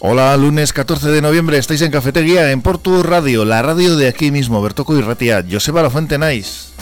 Hola, lunes 14 de noviembre, estáis en Cafetería, en Porto Radio, la radio de aquí mismo, Bertoco y Ratia, Joseba La Fuente Nice.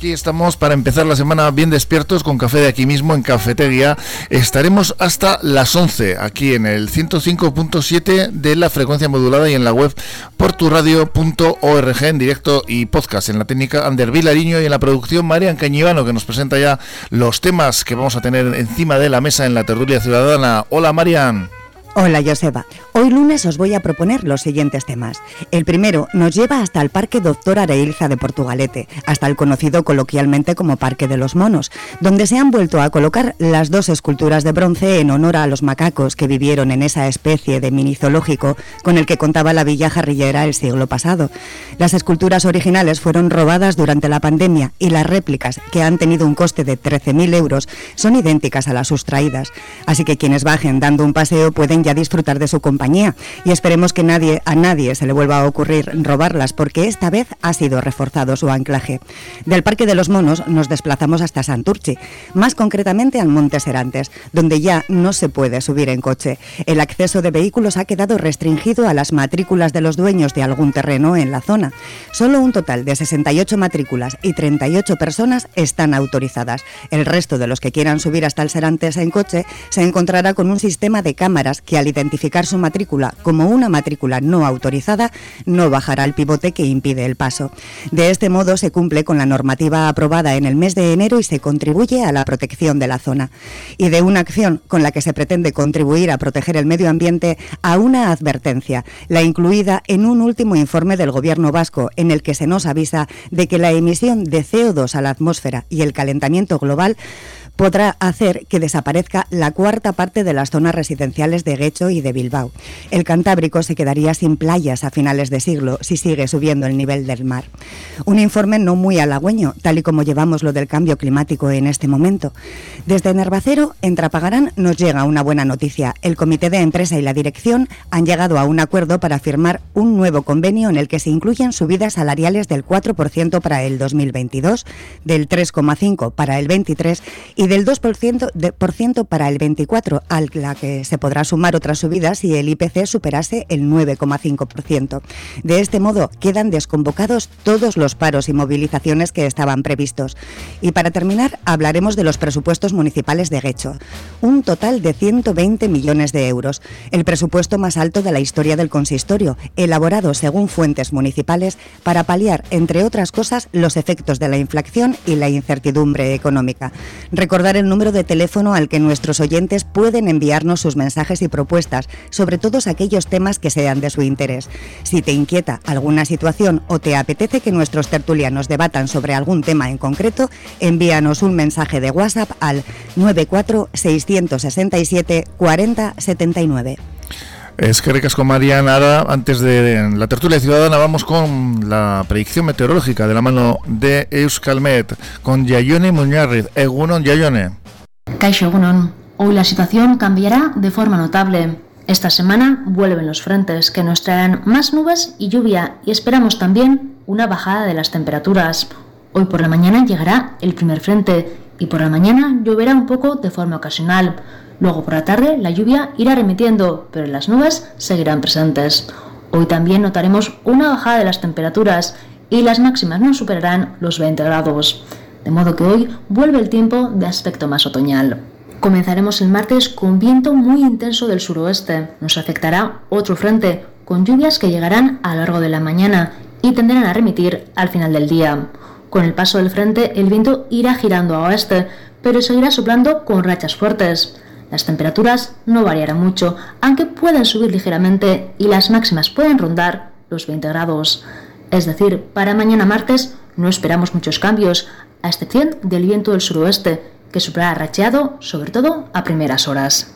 Aquí estamos para empezar la semana bien despiertos con café de aquí mismo en Cafetería. Estaremos hasta las 11 aquí en el 105.7 de la frecuencia modulada y en la web porturadio.org en directo y podcast en la técnica Ander Vilariño y en la producción Marian Cañivano que nos presenta ya los temas que vamos a tener encima de la mesa en la tertulia ciudadana. Hola Marian. Hola Joseba, hoy lunes os voy a proponer los siguientes temas. El primero nos lleva hasta el Parque Doctor Areilza de Portugalete, hasta el conocido coloquialmente como Parque de los Monos, donde se han vuelto a colocar las dos esculturas de bronce en honor a los macacos que vivieron en esa especie de mini zoológico con el que contaba la villa jarrillera el siglo pasado. Las esculturas originales fueron robadas durante la pandemia y las réplicas, que han tenido un coste de 13.000 euros, son idénticas a las sustraídas, así que quienes bajen dando un paseo pueden ya disfrutar de su compañía y esperemos que nadie, a nadie se le vuelva a ocurrir robarlas porque esta vez ha sido reforzado su anclaje. Del Parque de los Monos nos desplazamos hasta Santurchi, más concretamente al Monte Serantes, donde ya no se puede subir en coche. El acceso de vehículos ha quedado restringido a las matrículas de los dueños de algún terreno en la zona. Solo un total de 68 matrículas y 38 personas están autorizadas. El resto de los que quieran subir hasta el Serantes en coche se encontrará con un sistema de cámaras que al identificar su matrícula como una matrícula no autorizada, no bajará el pivote que impide el paso. De este modo se cumple con la normativa aprobada en el mes de enero y se contribuye a la protección de la zona. Y de una acción con la que se pretende contribuir a proteger el medio ambiente a una advertencia, la incluida en un último informe del Gobierno vasco en el que se nos avisa de que la emisión de CO2 a la atmósfera y el calentamiento global podrá hacer que desaparezca la cuarta parte de las zonas residenciales de Guecho y de Bilbao. El Cantábrico se quedaría sin playas a finales de siglo si sigue subiendo el nivel del mar. Un informe no muy halagüeño, tal y como llevamos lo del cambio climático en este momento. Desde Nervacero, en Trapagarán, nos llega una buena noticia. El comité de empresa y la dirección han llegado a un acuerdo para firmar un nuevo convenio en el que se incluyen subidas salariales del 4% para el 2022, del 3,5% para el 23 y del 2% de, por ciento para el 24, a la que se podrá sumar otras subidas si el IPC superase el 9,5%. De este modo, quedan desconvocados todos los paros y movilizaciones que estaban previstos. Y para terminar, hablaremos de los presupuestos municipales de Guecho. Un total de 120 millones de euros, el presupuesto más alto de la historia del consistorio, elaborado según fuentes municipales para paliar, entre otras cosas, los efectos de la inflación y la incertidumbre económica recordar el número de teléfono al que nuestros oyentes pueden enviarnos sus mensajes y propuestas sobre todos aquellos temas que sean de su interés. Si te inquieta alguna situación o te apetece que nuestros tertulianos debatan sobre algún tema en concreto, envíanos un mensaje de WhatsApp al 94 667 40 79. Es que recasco Marian. Ahora, antes de la tertulia ciudadana, vamos con la predicción meteorológica de la mano de Euskalmet, con Yayone Muñarriz. Egunon, Yayone. Caixo Egunon. Hoy la situación cambiará de forma notable. Esta semana vuelven los frentes que nos traerán más nubes y lluvia y esperamos también una bajada de las temperaturas. Hoy por la mañana llegará el primer frente y por la mañana lloverá un poco de forma ocasional. Luego por la tarde la lluvia irá remitiendo, pero las nubes seguirán presentes. Hoy también notaremos una bajada de las temperaturas y las máximas no superarán los 20 grados. De modo que hoy vuelve el tiempo de aspecto más otoñal. Comenzaremos el martes con viento muy intenso del suroeste. Nos afectará otro frente, con lluvias que llegarán a lo largo de la mañana y tenderán a remitir al final del día. Con el paso del frente, el viento irá girando a oeste, pero seguirá soplando con rachas fuertes. Las temperaturas no variarán mucho, aunque pueden subir ligeramente y las máximas pueden rondar los 20 grados. Es decir, para mañana martes no esperamos muchos cambios, a excepción del viento del suroeste, que soplará racheado, sobre todo a primeras horas.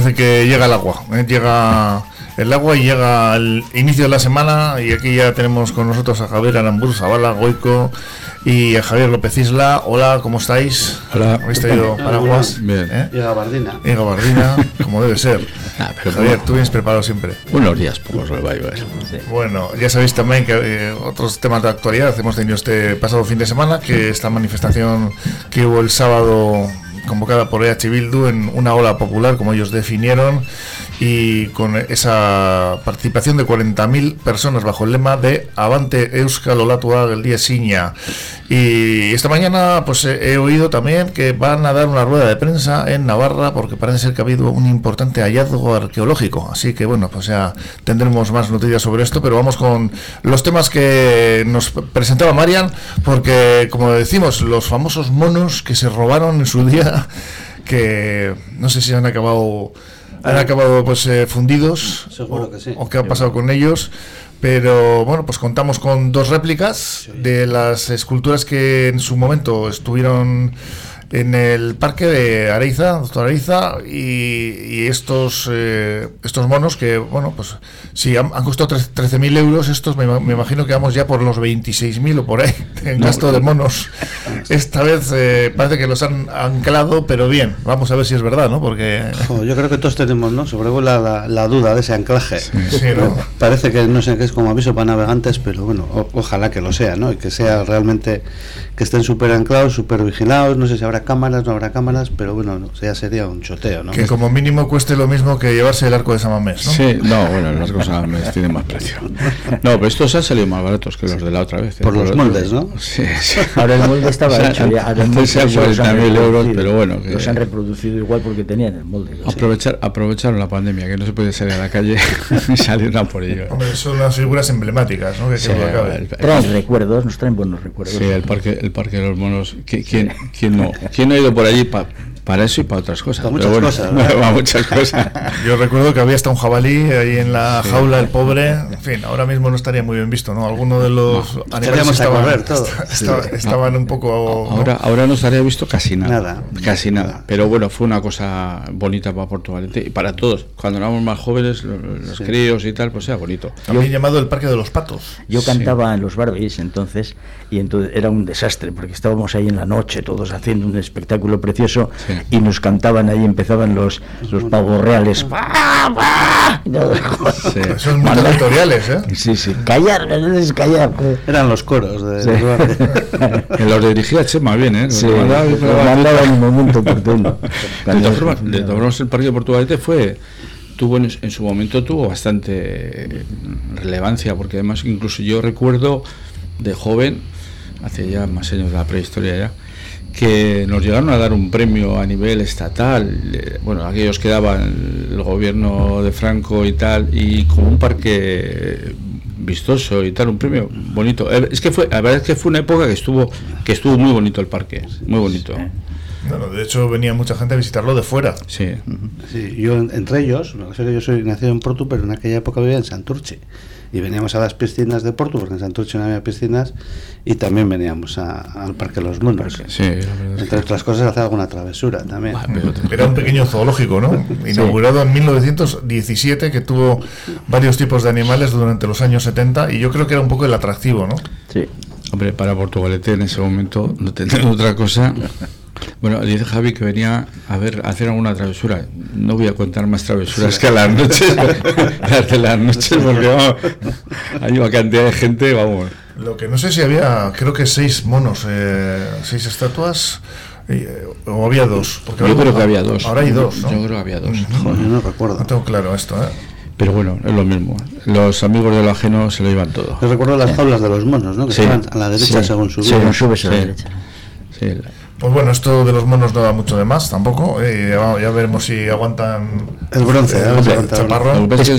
Parece que llega el agua. ¿eh? Llega el agua y llega el inicio de la semana y aquí ya tenemos con nosotros a Javier Aramburu, Zavala, Goico, y a Javier López Isla. Hola, ¿cómo estáis? Hola. ¿Habéis traído paraguas? Bien. ¿Eh? Y gabardina. Y gabardina, como debe ser. Ah, pero Javier, bueno. tú vienes preparado siempre. Unos días pocos revivers. Bueno, ya sabéis también que eh, otros temas de actualidad hemos tenido este pasado fin de semana, que esta manifestación que hubo el sábado convocada por EH Bildu en una ola popular, como ellos definieron, y con esa participación de 40.000 personas bajo el lema de Avante Euskal Olatua del día Siña. Y esta mañana pues he he oído también que van a dar una rueda de prensa en Navarra porque parece ser que ha habido un importante hallazgo arqueológico. Así que bueno, pues ya tendremos más noticias sobre esto, pero vamos con los temas que nos presentaba Marian, porque como decimos, los famosos monos que se robaron en su día, que no sé si han acabado han acabado pues eh, fundidos Seguro o, que sí. o qué ha pasado con ellos pero bueno pues contamos con dos réplicas de las esculturas que en su momento estuvieron en el parque de Areiza, doctor Areiza, y, y estos eh, estos monos que, bueno, pues sí, han, han costado tre- 13.000 euros, estos me, ima- me imagino que vamos ya por los 26.000 o por ahí en gasto de monos. Esta vez eh, parece que los han anclado, pero bien, vamos a ver si es verdad, ¿no? Porque... Yo creo que todos tenemos, ¿no? Sobrevuela la, la duda de ese anclaje. Sí, ¿no? Parece que no sé qué es como aviso para navegantes, pero bueno, o- ojalá que lo sea, ¿no? Y que sea realmente que estén súper anclados, súper vigilados. No sé si habrá cámaras, no habrá cámaras, pero bueno, no, ya sería un choteo, ¿no? Que como mínimo cueste lo mismo que llevarse el arco de Samamés, ¿no? Sí, no, bueno, las cosas me tienen más precio. No, pero estos han salido más baratos que los de la otra vez. ¿eh? Por los moldes, ¿no? Sí, sí. Ahora el molde estaba O sea, hecho ya. el antes han 40.000 euros, reproducido. pero bueno, que- Los han reproducido igual porque tenían el molde. ¿no? Aprovechar, aprovecharon la pandemia, que no se podía salir a la calle y salieron a por ello. Hombre, son las figuras emblemáticas, ¿no? Que, Sí, cabe. el- Traen recuerdos, nos traen buenos recuerdos. Sí, el parque, el parque de los monos. ¿Qui- ¿Quién, quién no? ¿Quién no ha ido por allí pa- para eso y para otras cosas? Para muchas bueno, cosas, ¿no? para muchas cosas. Yo recuerdo que había hasta un jabalí ahí en la jaula, el pobre. En fin, ahora mismo no estaría muy bien visto, ¿no? Algunos de los animales Echaríamos a estaban, correr todos. esta- estaban un poco... ¿no? Ahora, ahora no estaría visto casi nada. Nada. Casi nada. Pero bueno, fue una cosa bonita para Portugalete y para todos. Cuando éramos más jóvenes, lo- los críos y tal, pues era bonito. También llamado el Parque de los Patos. Yo Sí. cantaba en los Barbies entonces y entonces era un desastre porque estábamos ahí en la noche todos haciendo un espectáculo precioso Sí. y nos cantaban ahí empezaban los los pavos reales ¡Bah. Sí. Muy territoriales, ¿eh? sí sí callar callar Eran los coros de Sí. los barrios. Que los dirigía Chema bien, ¿eh? Sí, mandaba en el momento oportuno De todas formas, de todas formas, el Parque de Portugalete fue tuvo en, en su momento tuvo bastante relevancia porque además incluso yo recuerdo de joven hace ya más años de la prehistoria ya que nos llegaron a dar un premio a nivel estatal eh, bueno aquellos que daban el gobierno de Franco y tal y como un parque vistoso y tal un premio bonito Eh, es que fue la verdad es que fue una época que estuvo que estuvo muy bonito el parque muy bonito Bueno, de hecho venía mucha gente a visitarlo de fuera. sí Sí, yo en- entre ellos, sé que yo soy nacido en Porto, pero en aquella época vivía en Santurce. Y veníamos a las piscinas de Porto, porque en Santurce no había piscinas, y también veníamos a- al Parque Los Monos. sí Entre otras cosas, hacer alguna travesura también. Era un pequeño zoológico, ¿no? Inaugurado en 1917, que tuvo varios tipos de animales durante los años 70, y yo creo que era un poco el atractivo, ¿no? sí Hombre, para Portugalete en ese momento no tendría otra cosa. Bueno, dice Javi que venía a ver a hacer alguna travesura. No voy a contar más travesuras que a las noches, las de las noches, porque vamos, hay una cantidad de gente, vamos. Lo que no sé si había, creo que seis monos, eh, seis estatuas, eh, o había dos. Porque Yo ahora- creo que había dos. Ahora hay dos, ¿no? Yo creo que había dos. Yo no recuerdo. No tengo claro esto, ¿eh? Pero bueno, es lo mismo. Los amigos de lo ajeno se lo llevan todo. Yo recuerdo las jaulas de los monos, ¿no? Que Sí. estaban a la derecha Sí. según subía. según subes a la Sí. derecha Sí, Pues bueno, esto de los monos no da mucho de más tampoco. eh, ya, ya veremos si aguantan El bronce, el ¿eh? Que pasa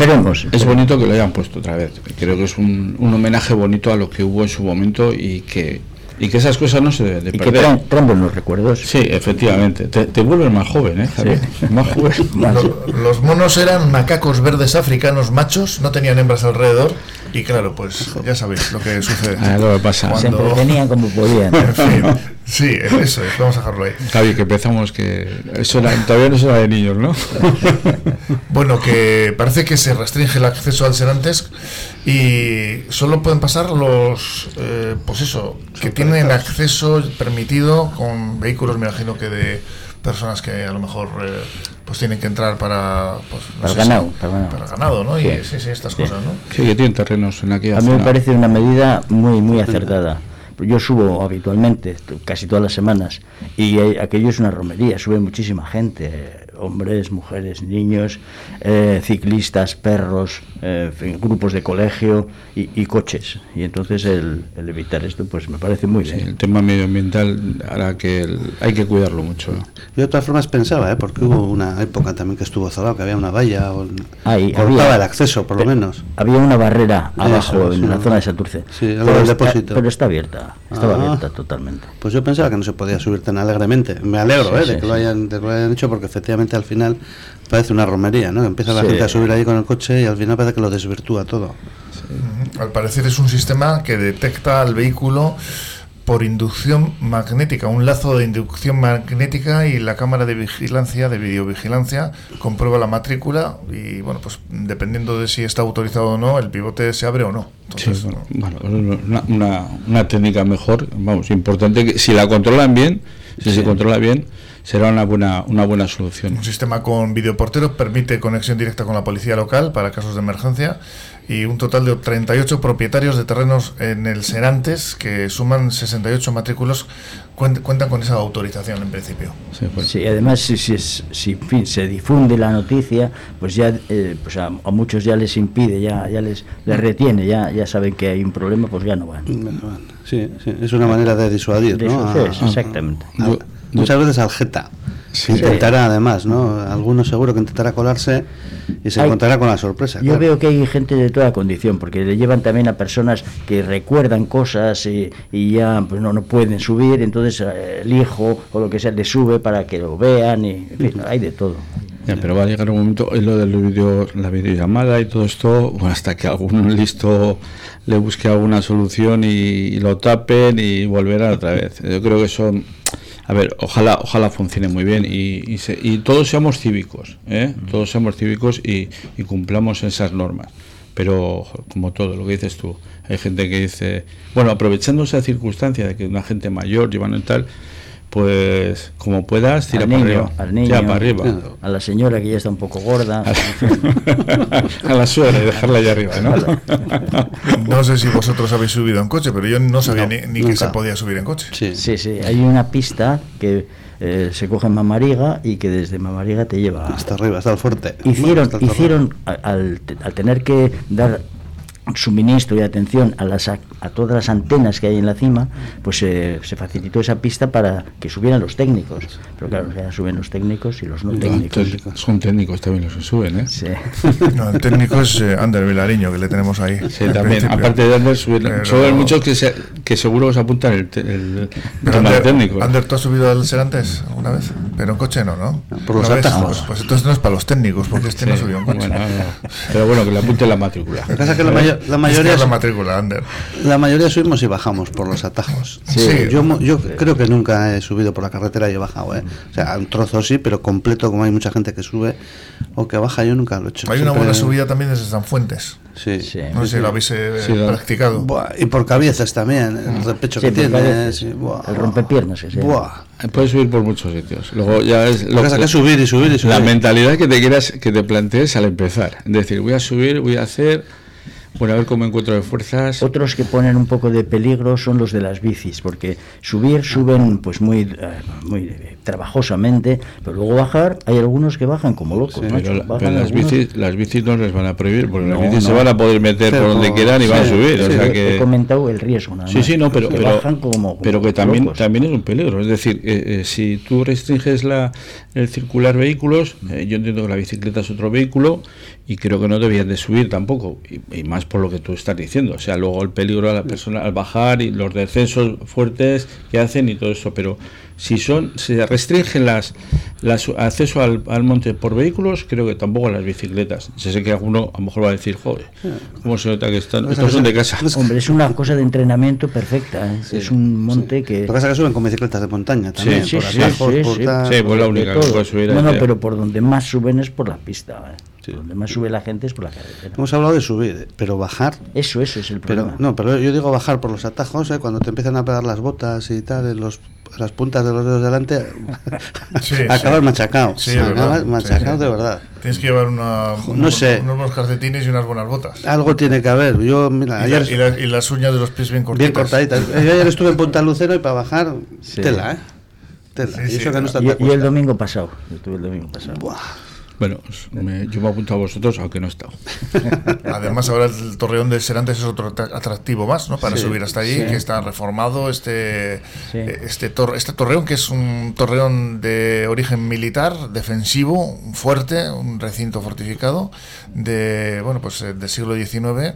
es bonito que lo hayan puesto otra vez. Creo que es un, un homenaje bonito a lo que hubo en su momento y que, y que esas cosas no se deben de y que perder. traen, buenos recuerdos Sí, efectivamente. Te, te vuelves más joven, ¿eh? Javier? Más joven. Lo- los monos eran macacos verdes africanos machos, no tenían hembras alrededor y claro, pues ya sabéis lo que sucede. Ah, lo que pasa. se Cuando- entretenían como podían En fin, Sí, eso es, vamos a dejarlo ahí. Javi, que empezamos que eso era- todavía no era de niños, ¿no? Bueno, que parece que se restringe el acceso al Serantes y solo pueden pasar los, eh, pues eso, que tienen acceso permitido con vehículos, me imagino que de personas que a lo mejor eh, pues tienen que entrar para pues, no Para sé ganado, si- para ganado. para ganado, ¿no? Y Sí. sí, sí, estas Sí. cosas, ¿no? Sí, que tienen terrenos en aquella A mí me parece una medida muy, muy acertada. Yo subo habitualmente, casi todas las semanas, y aquello es una romería, sube muchísima gente, hombres, mujeres, niños, eh, ciclistas, perros, eh, grupos de colegio y, y coches. Y entonces el, el evitar esto pues me parece muy Sí, bien. el tema medioambiental hará que el- hay que cuidarlo mucho. Yo de todas formas pensaba, ¿eh? porque hubo una época también que estuvo cerrado, que había una valla, o Ahí, cortaba había- el acceso, por lo Pe- menos. Había una barrera Eso, abajo en sí. la zona de Santurce. Sí, pero, del está, depósito. pero está abierta, estaba Ah. abierta totalmente. Pues yo pensaba que no se podía subir tan alegremente. Me alegro Sí, ¿eh? sí, de, que sí. lo hayan, de que lo hayan hecho porque efectivamente al final parece una romería, ¿no? Empieza la Sí. gente a subir ahí con el coche y al final parece que lo desvirtúa todo. Al parecer es un sistema que detecta al vehículo por inducción magnética, un lazo de inducción magnética y la cámara de vigilancia, de videovigilancia, comprueba la matrícula y bueno, pues dependiendo de si está autorizado o no, el pivote se abre o no. Sí, Entonces, bueno, bueno, una, una, una técnica mejor, vamos, importante que si la controlan bien, si se controla bien, será una buena una buena solución. Un sistema con videoportero permite conexión directa con la policía local para casos de emergencia y un total de 38 propietarios de terrenos en el Serantes que suman 68 matrículos cuen- cuentan con esa autorización en principio. Sí, pues, Sí, además, si, si, es- si, en fin, se difunde la noticia, pues ya eh, pues a, a muchos ya les impide, ya, ya les, les retiene, ya, ya saben que hay un problema, pues ya no van. Sí, sí, es una manera de disuadir, De ¿no? eso, A- sí, exactamente. a- Yo- muchas veces al jeta. Sí. intentará además, ¿no? Algunos seguro que intentará colarse y se Hay- encontrará con la sorpresa. Yo claro. veo que hay gente de toda condición, porque le llevan también a personas que recuerdan cosas y, y ya pues no, no pueden subir, entonces eh, el hijo o lo que sea le sube para que lo vean, y en fin, hay de todo. ya, pero va a llegar un momento, en lo de video, la videollamada y todo esto, bueno, hasta que algún listo le busque alguna solución y, y lo tapen y volverá otra vez. Yo creo que son, a ver, ojalá ojalá funcione muy bien y, y, se- y todos seamos cívicos, ¿eh? todos seamos cívicos y, y cumplamos esas normas. Pero como todo, lo que dices tú, hay gente que dice, bueno, aprovechando esa circunstancia de que una gente mayor llevando y tal, pues como puedas, tira al para niño, arriba. al niño, Tira para arriba. a la señora que ya está un poco gorda. a la suegra y dejarla allá arriba, ¿no? No sé si vosotros habéis subido en coche, pero yo no sabía ni, ni que se podía subir en coche. Sí. Sí, sí, hay una pista que eh, se coge en Mamariga y que desde Mamariga te lleva Hasta arriba, hasta el fuerte. hicieron Hasta hicieron al, te- al tener que dar suministro y atención a las a, a todas las antenas que hay en la cima pues eh, se facilitó esa pista para que subieran los técnicos pero claro ya suben los técnicos y los no técnicos Entonces, son técnicos también los que suben, ¿eh? Sí. No, el técnico es eh, Ander Vilariño, que le tenemos ahí. Sí, también. principio. Aparte de Ander, suben, Pero- suben muchos que, se, que seguro se apuntan el, el tema de Ander, ¿tú has subido al Serantes alguna vez? Pero en coche no, ¿no? Por los ¿No atajos. Pues, pues entonces no es para los técnicos, porque este no Sí, subió en coche. bueno, no. Pero bueno, que le apunte la matrícula. Lo que pasa es la, mayoría es la matrícula, Ander. La mayoría subimos y bajamos por los atajos. Sí. Yo, mo- yo creo que nunca he subido por la carretera y he bajado. ¿eh? O sea, un trozo sí, pero completo, como hay mucha gente que sube o que baja, yo nunca lo he hecho. Hay una Siempre- buena subida también desde San Fuentes. Sí. Sí. No sé si lo habéis eh, Sí, practicado. Buah, y por cabezas también, el repecho Sí, que por tiene. cabezas. sí, buah. el rompepiernas llama. Buah. Puedes subir por muchos sitios. Luego ya es Lo que pasa es que subir y subir y subir. la mentalidad que te quieras, que te plantees al empezar. Es decir, voy a subir, voy a hacer, bueno, a ver cómo encuentro de fuerzas. Otros que ponen un poco de peligro son los de las bicis, porque subir suben pues muy eh, muy trabajosamente, pero luego bajar hay algunos que bajan como locos, macho, Pero, la- bajan pero las bicis, las bicis no les van a prohibir, porque No, las bicis se van a poder meter Pero por donde quieran y van a sí, subir. o sí, sea he que, comentado el riesgo nada Sí, más, sí, no, pero, bajan como, pero que también, locos. también es un peligro. Es decir, eh, eh, si tú restringes la, el circular vehículos, eh, yo entiendo que la bicicleta es otro vehículo y creo que no debían de subir tampoco. Y, y más por lo que tú estás diciendo. O sea, luego el peligro a la persona al bajar y los descensos fuertes que hacen y todo eso. Pero Si son, se restringen las, las acceso al, al monte por vehículos, creo que tampoco a las bicicletas. Se sé que alguno a lo mejor va a decir, joder, ¿cómo se nota que están? Estos son de casa. Hombre, es una cosa de entrenamiento perfecta. ¿eh? es un monte que. Lo que pasa que suben con bicicletas de montaña también. Sí, por sí, atajos, sí, por sí. tal, Sí, pues la única que puede subir No, no, hacia- pero por donde más suben es por la pista. ¿eh? Sí. Donde más sube la gente es por la carretera. Hemos hablado de subir, pero bajar. Eso, eso es el Pero problema. no, pero yo digo bajar por los atajos, ¿eh? cuando te empiezan a pegar las botas y tal, en los, las puntas de los dedos delante, Sí, acabas sí. machacado. Sí, acabas machacado Sí, sí. de verdad. Tienes que llevar una, No unos, sé. unos buenos calcetines y unas buenas botas. Algo tiene que haber. Yo, mira, Y, la- ayer y la- y las uñas de los pies bien cortitas. bien cortaditas. Yo ayer estuve en Punta Lucero y para bajar, Sí. tela, ¿eh? Tela. Sí, y sí, eso que no está Y, tan y el domingo pasado. Yo estuve el domingo pasado. Buah. Bueno, me- yo me apunto a vosotros, aunque no he estado. Además, ahora el Torreón de Serantes es otro atra- atractivo más, ¿no? Para Sí, subir hasta allí, sí. que está reformado este, Sí. este, tor- este Torreón, que es un torreón de origen militar, defensivo, fuerte, un recinto fortificado, de, bueno, pues eh, del siglo XIX,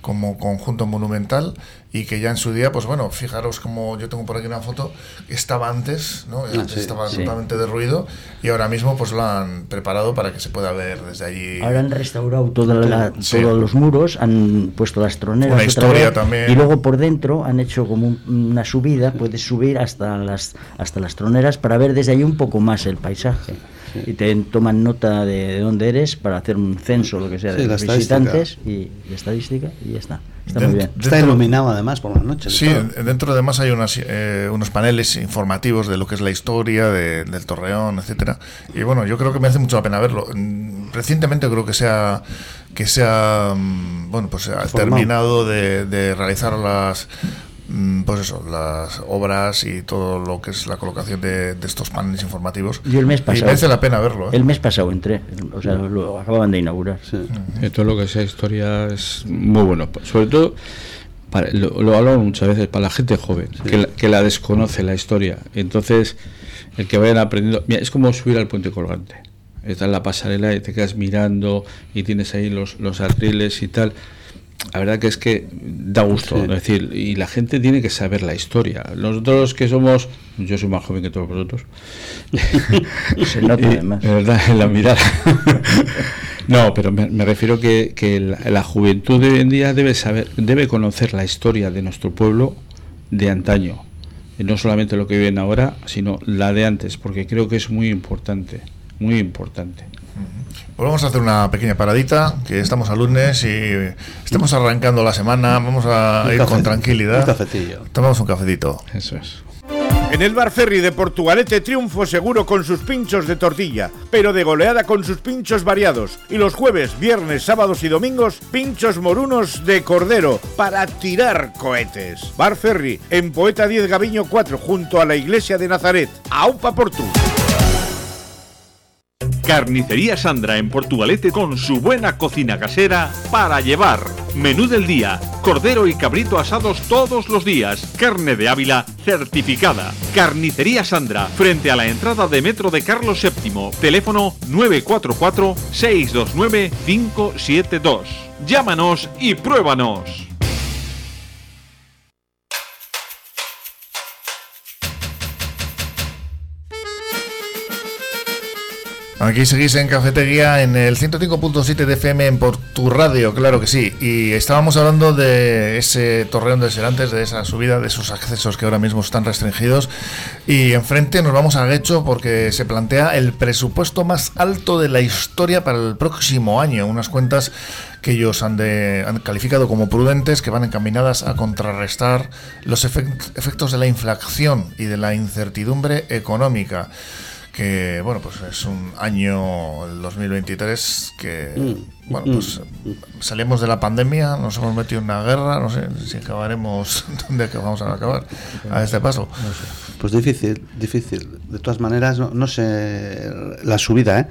como conjunto monumental, y que ya en su día, pues bueno, fijaros como yo tengo por aquí una foto, estaba antes, ¿no? Antes sí, estaba sí. totalmente derruido, y ahora mismo pues lo han preparado para que se pueda ver desde allí. Ahora han restaurado toda la- Sí. todos los muros, han puesto las troneras Una otra historia vez, también. y luego por dentro han hecho como un- una subida, puedes subir hasta las hasta las troneras para ver desde ahí un poco más el paisaje. Y te toman nota de, de dónde eres para hacer un censo, lo que sea, Sí, de visitantes y, y estadística y ya está. Está muy bien. Está iluminado además por las noches. Sí, todo. dentro además hay unas, eh, unos paneles informativos de lo que es la historia de- del Torreón, etcétera. Y bueno, yo creo que merece mucho la pena verlo. Mm, Recientemente creo que se ha, que se ha, mm, bueno, pues se ha terminado de, de realizar las pues eso, las obras y todo lo que es la colocación de, de estos paneles informativos. Yo el mes Y pasado- merece la pena verlo. ¿eh? El mes pasado entré, o sea, lo acababan de inaugurar. Sí. Eh, todo lo que sea historia es muy bueno. Sobre todo, para- lo, lo hablo muchas veces, para la gente joven, que, la, que la desconoce la historia. Entonces, el que vayan aprendiendo. Mira, es como subir al puente colgante. Estás en la pasarela y te quedas mirando y tienes ahí los, los atriles y tal. La verdad que es que da gusto, Sí. es decir, y la gente tiene que saber la historia. Nosotros que somos, yo soy más joven que todos vosotros, Se nota además. de verdad, en la mirada. no, pero me, me refiero que, que la, la juventud de hoy en día debe saber, debe conocer la historia de nuestro pueblo de antaño. Y no solamente lo que viven ahora, sino la de antes, porque creo que es muy importante, muy importante. Pues vamos a hacer una pequeña paradita, que estamos a lunes y estamos arrancando la semana, vamos a Un ir café- con tranquilidad. un cafetillo. Tomamos un cafecito. Eso es. En el Bar Ferry de Portugalete triunfo seguro con sus pinchos de tortilla, pero de goleada con sus pinchos variados. Y los jueves, viernes, sábados y domingos, pinchos morunos de cordero para tirar cohetes. Bar Ferry, en Poeta 10 Gaviño 4, junto a la iglesia de Nazaret. ¡Aupa Portu! Carnicería Sandra en Portugalete con su buena cocina casera para llevar. Menú del día, cordero y cabrito asados todos los días, carne de Ávila certificada. Carnicería Sandra, frente a la entrada de metro de Carlos VII, teléfono 944-629-572. Llámanos y pruébanos. Aquí seguís en Cafetería en el 105.7 de FM en por tu radio, claro que sí. Y estábamos hablando de ese torreón de Serantes, de esa subida, de esos accesos que ahora mismo están restringidos. Y enfrente nos vamos a Guecho porque se plantea el presupuesto más alto de la historia para el próximo año. Unas cuentas que ellos han, de- han calificado como prudentes, que van encaminadas a contrarrestar los efect- efectos de la inflación y de la incertidumbre económica que bueno pues es un año el 2023 que Mm, bueno pues salimos de la pandemia nos hemos metido en una guerra no sé si acabaremos dónde vamos a acabar a este paso Pues difícil, difícil. De todas maneras, no, no sé la subida, ¿eh?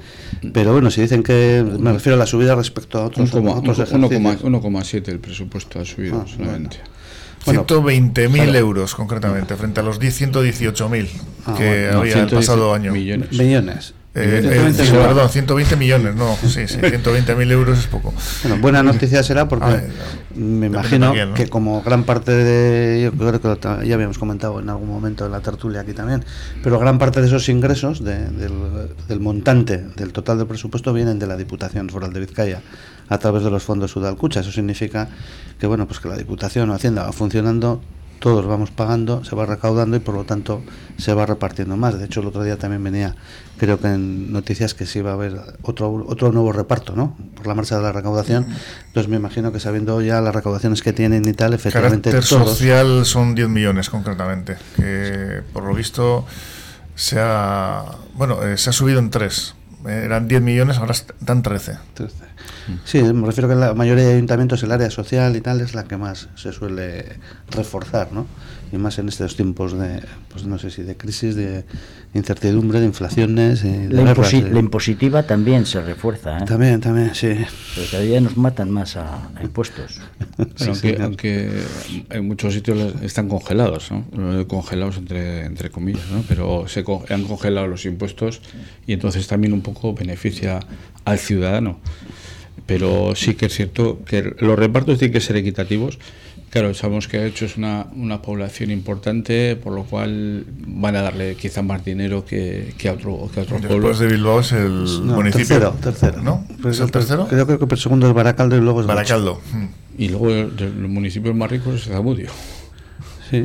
Pero bueno, si dicen que. Me refiero a la subida respecto a otros, Un coma- a otros. 1,7 el presupuesto ha subido Ah, solamente. Bueno, 120.000 claro. euros concretamente frente a los 10 118.000 Ah, que bueno, había el 110 pasado año Millones. Millones. Eh, eh, 120 sí, millones. perdón, 120 millones, no, sí, sí, 120.000 euros es poco. Bueno, buena noticia será porque A ver, me imagino para quién, ¿no? que como gran parte de, yo creo que ya habíamos comentado en algún momento en la tertulia aquí también, pero gran parte de esos ingresos de- del, del montante del total del presupuesto vienen de la Diputación Foral de Vizcaya a través de los fondos Sudalcucha. Eso significa que bueno, pues que la Diputación o Hacienda va funcionando, todos vamos pagando, se va recaudando y por lo tanto se va repartiendo más. De hecho, el otro día también venía, creo que en noticias que sí va a haber otro otro nuevo reparto, ¿no? Por la marcha de la recaudación. Entonces me imagino que sabiendo ya las recaudaciones que tienen y tal, efectivamente Carácter todos social son 10 millones concretamente, que por lo visto se ha, bueno, eh, se ha subido en 3. Eran 10 millones, ahora están 13. Sí, me refiero que la mayoría de ayuntamientos el área social y tal es la que más se suele reforzar, ¿no? Y más en estos tiempos de, pues no sé si de crisis, de incertidumbre, de inflaciones, de La, guerras, imposi- de- la impositiva también se refuerza, ¿eh? También, también, sí. Pero cada día nos matan más a, a impuestos. Bueno, Sí, aunque, aunque en muchos sitios están congelados, ¿no? Congelados entre, entre comillas, ¿no? Pero se co- han congelado los impuestos y entonces también un poco beneficia al ciudadano. Pero sí que es cierto que los repartos tienen que ser equitativos. Claro, sabemos que hecho es una, una población importante, por lo cual van a darle quizá más dinero que, que a otro, que a otro pueblo. Después de Bilbao es el No, municipio. tercero, tercero. ¿No? ¿Es el tercero? Creo, creo que el segundo es Baracaldo y luego es Baracaldo. Mm. Y luego el- de los municipios más ricos es Zamudio. Sí.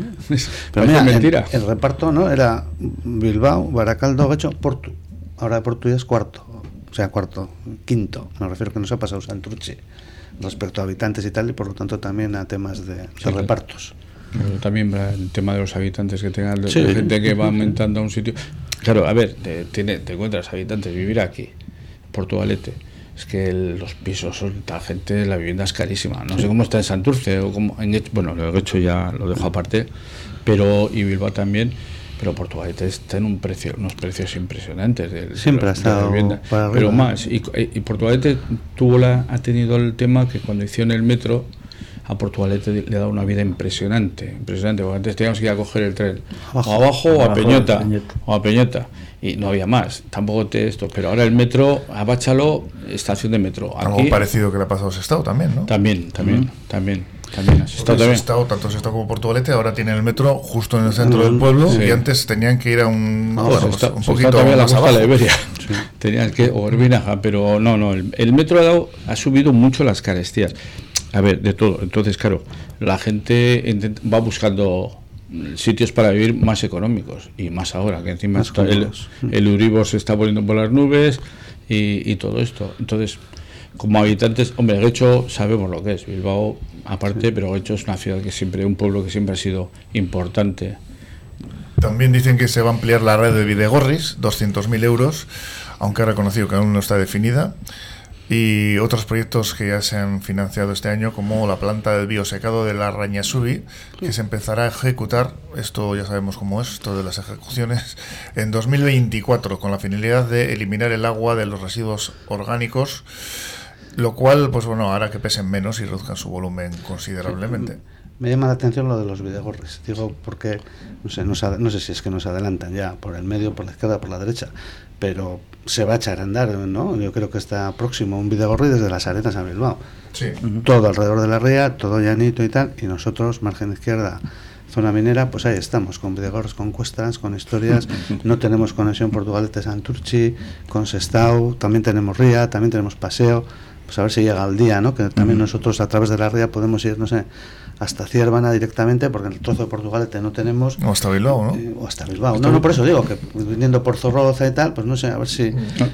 Pero mira, mentira. El, el reparto no era Bilbao, Baracaldo, Gacho, Porto. Ahora Porto ya es cuarto, o sea, cuarto, quinto. Me refiero que no se ha pasado Santurce respecto a habitantes y tal, y por lo tanto también a temas de, repartos. Pero también el tema de los habitantes que tengan, Sí. de gente que va aumentando a un sitio. Claro, a ver, te, tiene- te encuentras habitantes, vivir aquí, Portugalete. Es que el- los pisos son, la gente, la vivienda es carísima. No sé cómo está en Santurce o cómo en bueno, lo de Guecho ya lo dejo aparte, pero y Bilbao también. Pero Portugalete está en un precio, unos precios impresionantes. del- Siempre ha de la estado para. Pero más, y, y Portugalete tuvo la, ha tenido el tema que cuando hicieron el metro, a Portugalete le da una vida impresionante, impresionante, porque antes teníamos que ir a coger el tren Abajo. o abajo o a Abajo, Peñota, a Peñota. o a Peñota, y no había más, tampoco te esto, pero ahora el metro, a Báchalo, estación de metro, Algo parecido que le ha pasado a Sestao también, ¿no? también, también, también, también, has estado también. Tanto Sestao como Portugalete, ahora tienen el metro justo en el centro del pueblo Sí. y antes tenían que ir a un, bueno, pues, está- un poquito la más de abajo. la Iberia. Tenías que, o Herbinaja, pero no, no, el, el metro ha, dado, ha subido mucho las carestías. A ver, de todo. Entonces, claro, la gente va buscando mm, sitios para vivir más económicos y más ahora, que encima está el, el Uribor se está poniendo por las nubes y, y todo esto. Entonces, como habitantes, hombre, Guecho sabemos lo que es, Bilbao aparte, pero Guecho es una ciudad que siempre, un pueblo que siempre ha sido importante. También dicen que se va a ampliar la red de Videgorris, 200.000 euros, aunque ha reconocido que aún no está definida. Y otros proyectos que ya se han financiado este año, como la planta del biosecado de la Rañasubi, que se empezará a ejecutar, esto ya sabemos cómo es, esto de las ejecuciones, en 2024, con la finalidad de eliminar el agua de los residuos orgánicos, lo cual, pues bueno, hará que pesen menos y reduzcan su volumen considerablemente. Me llama la atención lo de los videgorres, digo porque, no sé, nos ad- no sé si es que nos adelantan ya por el medio, por la izquierda, por la derecha, pero se va a echar a andar, ¿no? Yo creo que está próximo un videgorri desde las arenas a Bilbao. Sí. todo alrededor de la ría, todo llanito y tal, y nosotros, margen izquierda, zona minera, pues ahí estamos, con Videgorres, con cuestas, con historias, no tenemos conexión Portugalete-Santurchi, con Sestao, también tenemos ría, también tenemos paseo, pues a ver si llega el día, ¿no? Que también nosotros a través de la ría podemos ir, no sé, hasta Ciervana directamente, porque en el trozo de Portugalete no tenemos, O hasta Bilbao, ¿no? eh, o hasta Bilbao. No, no, por eso digo que viniendo por Zorroza y tal, pues no sé, a ver si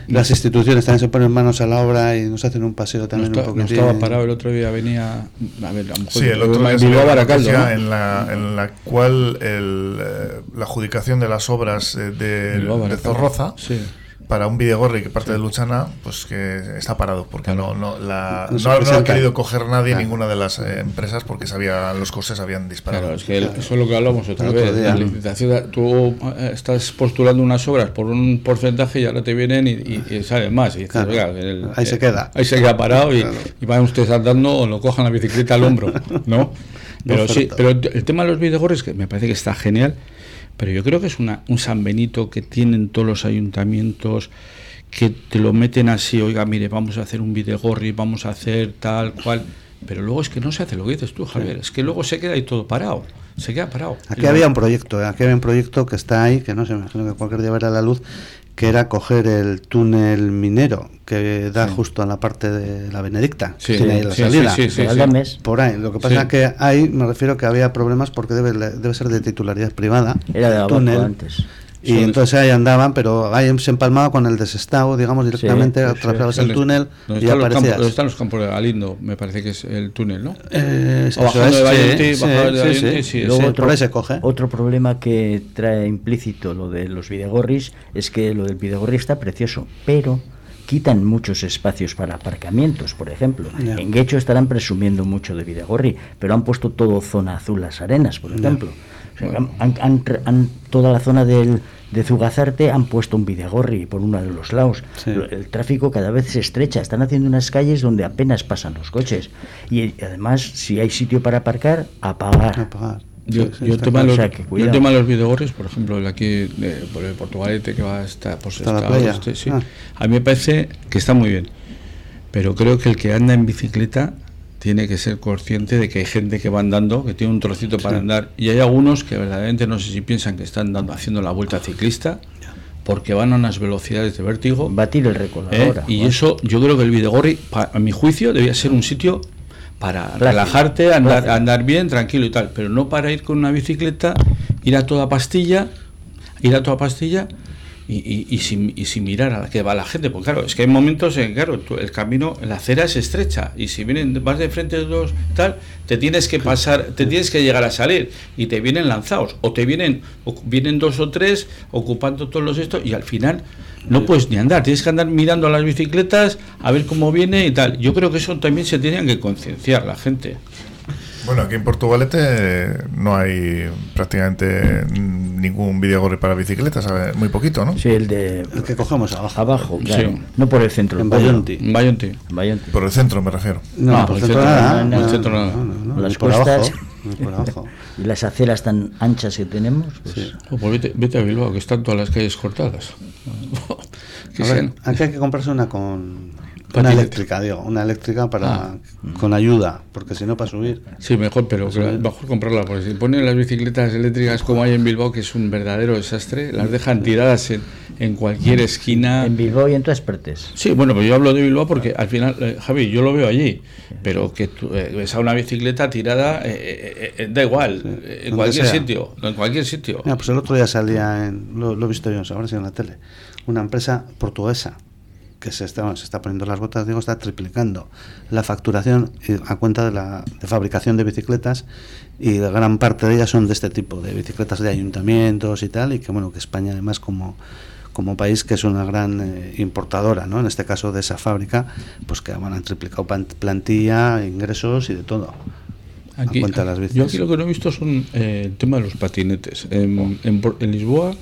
las instituciones también se ponen manos a la obra y nos hacen un paseo No, también está- un no poquitín. estaba parado el otro día, venía. A ver, a lo mejor Sí, el otro día Bilbao Baracaldo, ¿no? en, la, en la cual el, eh, la adjudicación de las obras eh, de, de. Zorroza Sí. Para un Videgorri que parte de Luchana, pues que está parado porque no, no, la, No no, ha- no ha presenta. querido coger nadie Claro. ninguna de las eh, empresas porque sabía los costes habían disparado. Claro, es que el- eso es lo que hablamos otra vez. día. La licitación, tú eh, estás postulando unas obras por un porcentaje y ahora te vienen y, y, y salen más. Y dices, Claro. "Oiga, que el- Ahí se queda. Ahí se queda parado y, Claro. y van ustedes andando o lo cojan la bicicleta al hombro, ¿no? Pero sí, pero el tema de los videogorres que me parece que está genial pero yo creo que es una, un San Benito que tienen todos los ayuntamientos que te lo meten así, oiga, mire, vamos a hacer un videogorri, vamos a hacer tal cual, pero luego es que no se hace lo que dices tú, Javier, es que luego se queda ahí todo parado, se queda parado. Aquí había un proyecto, ¿eh? aquí había un proyecto que está ahí, que no sé, me imagino que cualquier día verá la luz, que era coger el túnel minero que da justo a la parte de la Benedicta, Sí, tiene ahí la sí, salida. sí, sí, sí, Al Dames, Por ahí, lo que pasa Sí. es que ahí me refiero que había problemas porque debe, debe ser de titularidad privada. era de túnel, antes. Y entonces ahí andaban, pero ahí se empalmaba con el desestado, digamos, directamente, Sí, sí, atravesabas el ¿Dónde- túnel ¿Dónde y están, los campos, aparecías. dónde están los campos de Galindo? Me parece que es el túnel, ¿no? Eh, O bajando es, de sí, bajando de sí, Vallentí, sí. sí, Luego Sí, otro, por ahí se coge. otro problema que trae implícito lo de los videgorris es que lo del videgorri está precioso, pero quitan muchos espacios para aparcamientos, por ejemplo. En Guecho estarán presumiendo mucho de videgorri, pero han puesto todo zona azul las arenas, por ejemplo. O sea, han- han- han tra- han- toda la zona del, de Zugazarte han puesto un videgorri por uno de los lados. Sí. El tráfico cada vez se estrecha. Están haciendo unas calles donde apenas pasan los coches. Y además, si hay sitio para aparcar, apagar. Apagar. Yo, Sí, sí, yo claro. los, O sea, que yo cuidado. el tema de los videogorres, por ejemplo, el aquí de, por el Portugalete que va hasta por Hasta la Sestao, playa. este, sí. Ah. a mí me parece que está muy bien, pero creo que el que anda en bicicleta tiene que ser consciente de que hay gente que va andando, que tiene un trocito para andar, y hay algunos que verdaderamente no sé si piensan que están dando, haciendo la vuelta ciclista, porque van a unas velocidades de vértigo. Batir el récord ¿eh? ahora. y eso, yo creo que el Videgorri, a mi juicio, debía ser un sitio para relajarte, andar, andar bien, tranquilo y tal, pero no para ir con una bicicleta, ir a toda pastilla, ir a toda pastilla y, y- y sin, y sin mirar a la que va la gente, porque claro, es que hay momentos en claro, tú- el camino, la acera es estrecha y si vienen vas de frente de dos tal, te tienes que pasar, te tienes que llegar a salir y te vienen lanzados o te vienen o vienen dos o tres ocupando todos los estos y al final no puedes ni andar, tienes que andar mirando a las bicicletas a ver cómo viene y tal. Yo creo que eso también se tenían que concienciar la gente. Bueno, aquí en Portugalete no hay prácticamente ningún videogorri para bicicletas, muy poquito, ¿no? Sí, el de El que cogemos abajo. abajo, claro. Sí. No por el centro. En. Bayonti. En Bayonti. En Bayonti. Por el centro me refiero. No, No, por el centro centro nada. no, el centro no, nada. no, no, no, Las por costas. abajo, por abajo. Y las aceras tan anchas que tenemos, pues, Sí. Oh, pues vete, vete a Bilbao, que están todas las calles cortadas. Que A ver, aquí hay que comprarse una con una eléctrica, digo, una eléctrica para Ah. con ayuda, porque si no para subir. Sí, mejor, pero mejor comprarla, porque si ponen las bicicletas eléctricas como hay en Bilbao, que es un verdadero desastre, las dejan tiradas en, en cualquier esquina. en Bilbao y en todas partes. Sí, bueno, pues yo hablo de Bilbao porque al final, eh, Javi, yo lo veo allí, pero que tú eh, ves a una bicicleta tirada, eh, eh, eh, da igual, en cualquier sea. sitio, en cualquier sitio. Mira, pues el otro día salía, en, lo, lo he visto yo, ahora sí en la tele, una empresa portuguesa que se está, se está poniendo las botas, digo, está triplicando la facturación a cuenta de la de fabricación de bicicletas y la gran parte de ellas son de este tipo, de bicicletas de ayuntamientos y tal, y que bueno, que España además como como país que es una gran eh, importadora, ¿no? En este caso de esa fábrica, pues que bueno, han triplicado plantilla, ingresos y de todo. Aquí, a cuenta de las bicis. yo aquí lo que no he visto son eh, el tema de los patinetes. En, en Por- en Lisboa,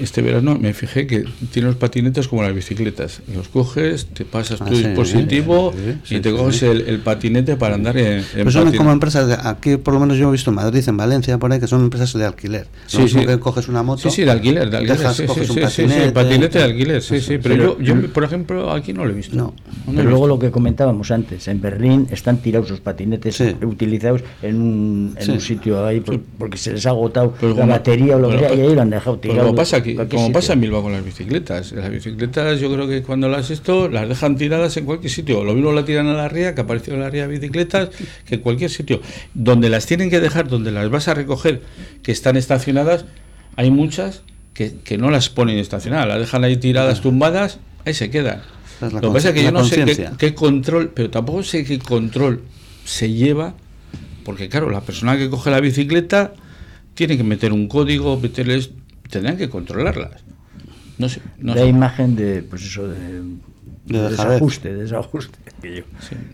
este verano me fijé que tiene los patinetes como las bicicletas. Los coges, te pasas Ah, tu sí, dispositivo sí, sí, y te coges sí. el, el patinete para andar en, en Pero son patinete. como empresas, de- aquí por lo menos yo he visto en Madrid, en Valencia, por ahí, que son empresas de alquiler. Sí, mismo sí. que coges una moto. Sí, sí, de alquiler, de alquiler. dejas, sí, sí, coges sí, un sí, sí, patinete. patinete de alquiler, sí, sí. Pero, Pero- yo, yo, por ejemplo, aquí no lo he visto. No. No Pero luego lo que comentábamos antes, en Berlín están tirados los patinetes Sí. utilizados en un, en Sí. un sitio ahí por- porque se les ha agotado Pero la como- batería o lo que sea y ahí lo han dejado Pues tirado. pasa aquí, como sitio. pasa en Bilbao con las bicicletas. Las bicicletas yo creo que cuando las esto las dejan tiradas en cualquier sitio. Lo mismo la tiran a la ría, que apareció en la ría de bicicletas, que en cualquier sitio. Donde las tienen que dejar, donde las vas a recoger, que están estacionadas, hay muchas que, que no las ponen estacionadas, las dejan ahí tiradas, tumbadas, ahí se quedan. Es Lo que pasa es que yo no sé qué, qué control, pero tampoco sé qué control se lleva, porque claro, la persona que coge la bicicleta tiene que meter un código, meterles, tendrán que controlarlas. No sé, no sé. imagen de, pues eso, de De desajuste, desajuste. Sí,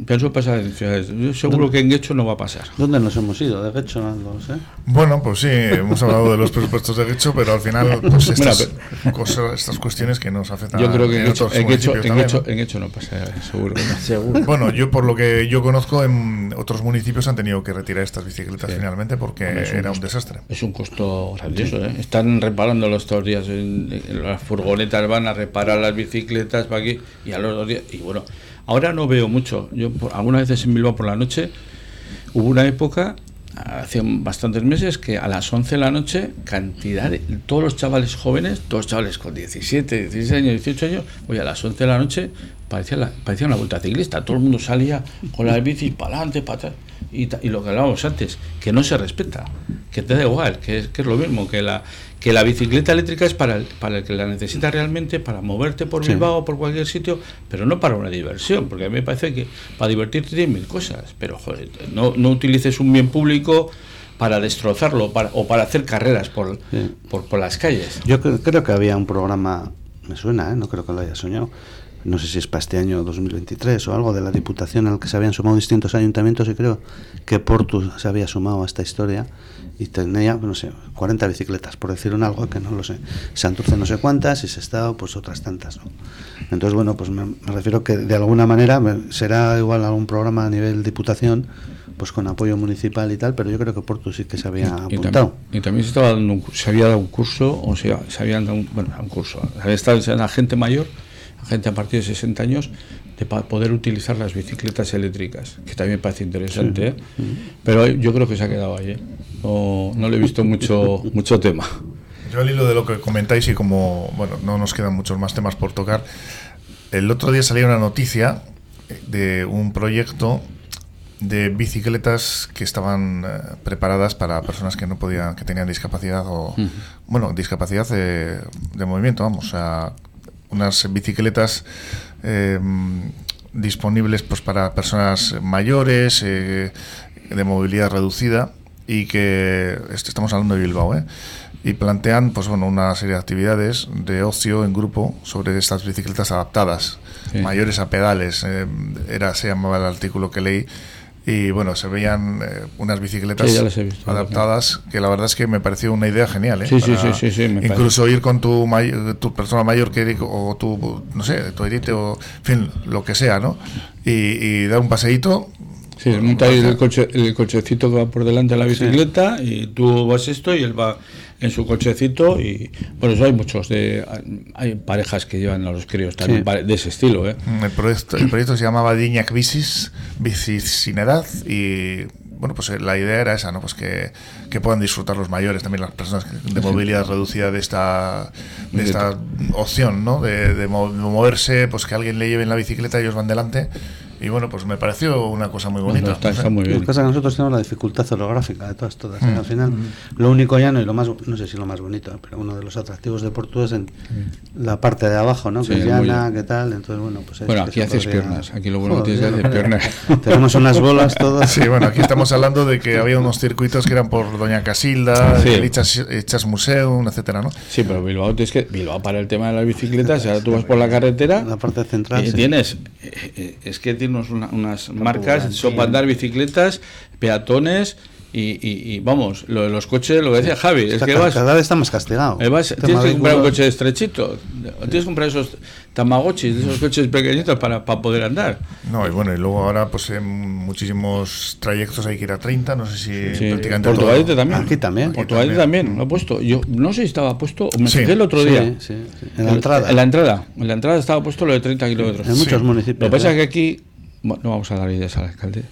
pero eso pasa en ciudades. Yo seguro que en Guecho no va a pasar. ¿Dónde nos hemos ido? De hecho, no lo sé. Bueno, pues sí, hemos hablado de los presupuestos de Guecho, pero al final, pues estas, cosas, estas cuestiones que nos afectan Yo creo que en Guecho, en Guecho, en Guecho- en Guecho no pasa, seguro que no. Seguro. Bueno, yo por lo que yo conozco, en otros municipios han tenido que retirar estas bicicletas Sí. finalmente porque Bueno, un era un costo. desastre. Es un costo grandioso, ¿eh? Están reparándolos todos los días. En, en las furgonetas van a reparar las bicicletas para aquí y a los dos días. Y bueno, ahora no veo mucho. Yo por, algunas veces en Bilbao por la noche hubo una época, hace bastantes meses, que a las 11 de la noche, cantidad de. Todos los chavales jóvenes, todos los chavales con 17, 16 años, 18 años, oye, a las 11 de la noche parecía, la, parecía una vuelta ciclista. Todo el mundo salía con las bicis para adelante, para atrás. Y, lo que hablábamos antes, que no se respeta, que te da igual, que es, que es lo mismo, que la, que la bicicleta eléctrica es para el, para el que la necesita realmente, para moverte por Sí. Bilbao o por cualquier sitio, pero no para una diversión, porque a mí me parece que para divertirte tienes mil cosas, pero joder, no, no utilices un bien público para destrozarlo para, o para hacer carreras por, Sí. por, por las calles. Yo cre- creo que había un programa, me suena, ¿eh? no creo que lo haya soñado, no sé si es para este año 2023 o algo, de la Diputación al que se habían sumado distintos ayuntamientos y creo que Portu se había sumado a esta historia y tenía, no sé, 40 bicicletas, por decir un algo que no lo sé. Santurce no sé cuántas y Sestao pues otras tantas. ¿no? Entonces, bueno, pues me, me refiero que de alguna manera me- será igual algún programa a nivel Diputación pues con apoyo municipal y tal, pero yo creo que Portu sí que se había Y también, apuntado. y también se, estaba dando un se había dado un curso, o sea, se habían dado un, bueno, un curso, había estado enseñando a gente mayor, gente a partir de 60 años, de pa- poder utilizar las bicicletas eléctricas, que también parece interesante, ¿eh? pero yo creo que se ha quedado ahí, ¿eh? no, no le he visto mucho, mucho tema. Yo al hilo de lo que comentáis y como, bueno, no nos quedan muchos más temas por tocar, el otro día salió una noticia de un proyecto de bicicletas que estaban eh, preparadas para personas que no podían, que tenían discapacidad o, bueno, discapacidad de, de movimiento, vamos, o sea, unas bicicletas eh, disponibles pues para personas mayores, eh, de movilidad reducida y que est- estamos hablando de Bilbao, ¿eh? y plantean pues bueno una serie de actividades de ocio en grupo sobre estas bicicletas adaptadas, Sí. mayores a pedales, eh, era se llamaba el artículo que leí y bueno se veían eh, unas bicicletas Sí, visto. adaptadas que la verdad es que me pareció una idea genial, ¿eh? Sí, incluso ir con tu may- tu persona mayor que o tu no sé tu herite o en fin lo que sea, ¿no? Y, y dar un paseíto Sí, monta ahí el, coche, el cochecito que va por delante de la bicicleta y tú vas esto y él va en su cochecito y por eso hay muchos de hay parejas que llevan a los críos también Sí. de ese estilo, ¿eh? El proyecto, el proyecto se llamaba Diñac Bicis, Bicis sin edad y bueno, pues eh, la idea era esa, ¿no? Pues que, que puedan disfrutar los mayores, también las personas de movilidad reducida de esta de esta opción, ¿no? De, de mo- de moverse, pues que alguien le lleve en la bicicleta y ellos van delante y bueno, pues me pareció una cosa muy bonita. Bueno, está, está muy Lo bien. que pasa es que nosotros tenemos la dificultad orográfica de todas, todas. ¿eh? Al final, lo único llano y lo más, no sé si lo más bonito, pero uno de los atractivos de Porto es en la parte de abajo, ¿no? Sí, que es llana. ¿qué tal? Entonces, bueno, pues es Bueno, que aquí haces podría- piernas, aquí lo bueno que Joder, tienes que hacer ¿verdad? piernas. Tenemos unas bolas todas. Sí, bueno, aquí estamos hablando de que había unos circuitos que eran por Doña Casilda, Sí. el Ichas, Ichas Museum, etcétera, ¿no? Sí, pero Bilbao es que Bilbao para el tema de las bicicletas, ahora tú vas por la carretera La parte central. y sí. tienes eh, eh, es que tienes una- unas marcas son para andar bicicletas, peatones y, y- y, vamos, lo de los coches, lo que decía Javi, es que vas cada vez está más castigado. Eh, vas- tienes que comprar un coche estrechito. Tienes que comprar esos tamagotchis, esos coches pequeñitos para, para poder andar. No, y bueno, y luego ahora pues en muchísimos trayectos hay que ir a 30, no sé si Sí, prácticamente Portugalete todo- también. Aquí también. Portugalete también. lo he puesto. Yo no sé si estaba puesto, o me Sí. fijé el otro Sí, día. sí, sí. En la entrada. En la entrada. En la entrada estaba puesto lo de 30 kilómetros. En muchos Sí. municipios. Lo que pasa ¿eh? es que aquí, no vamos a dar ideas al alcalde,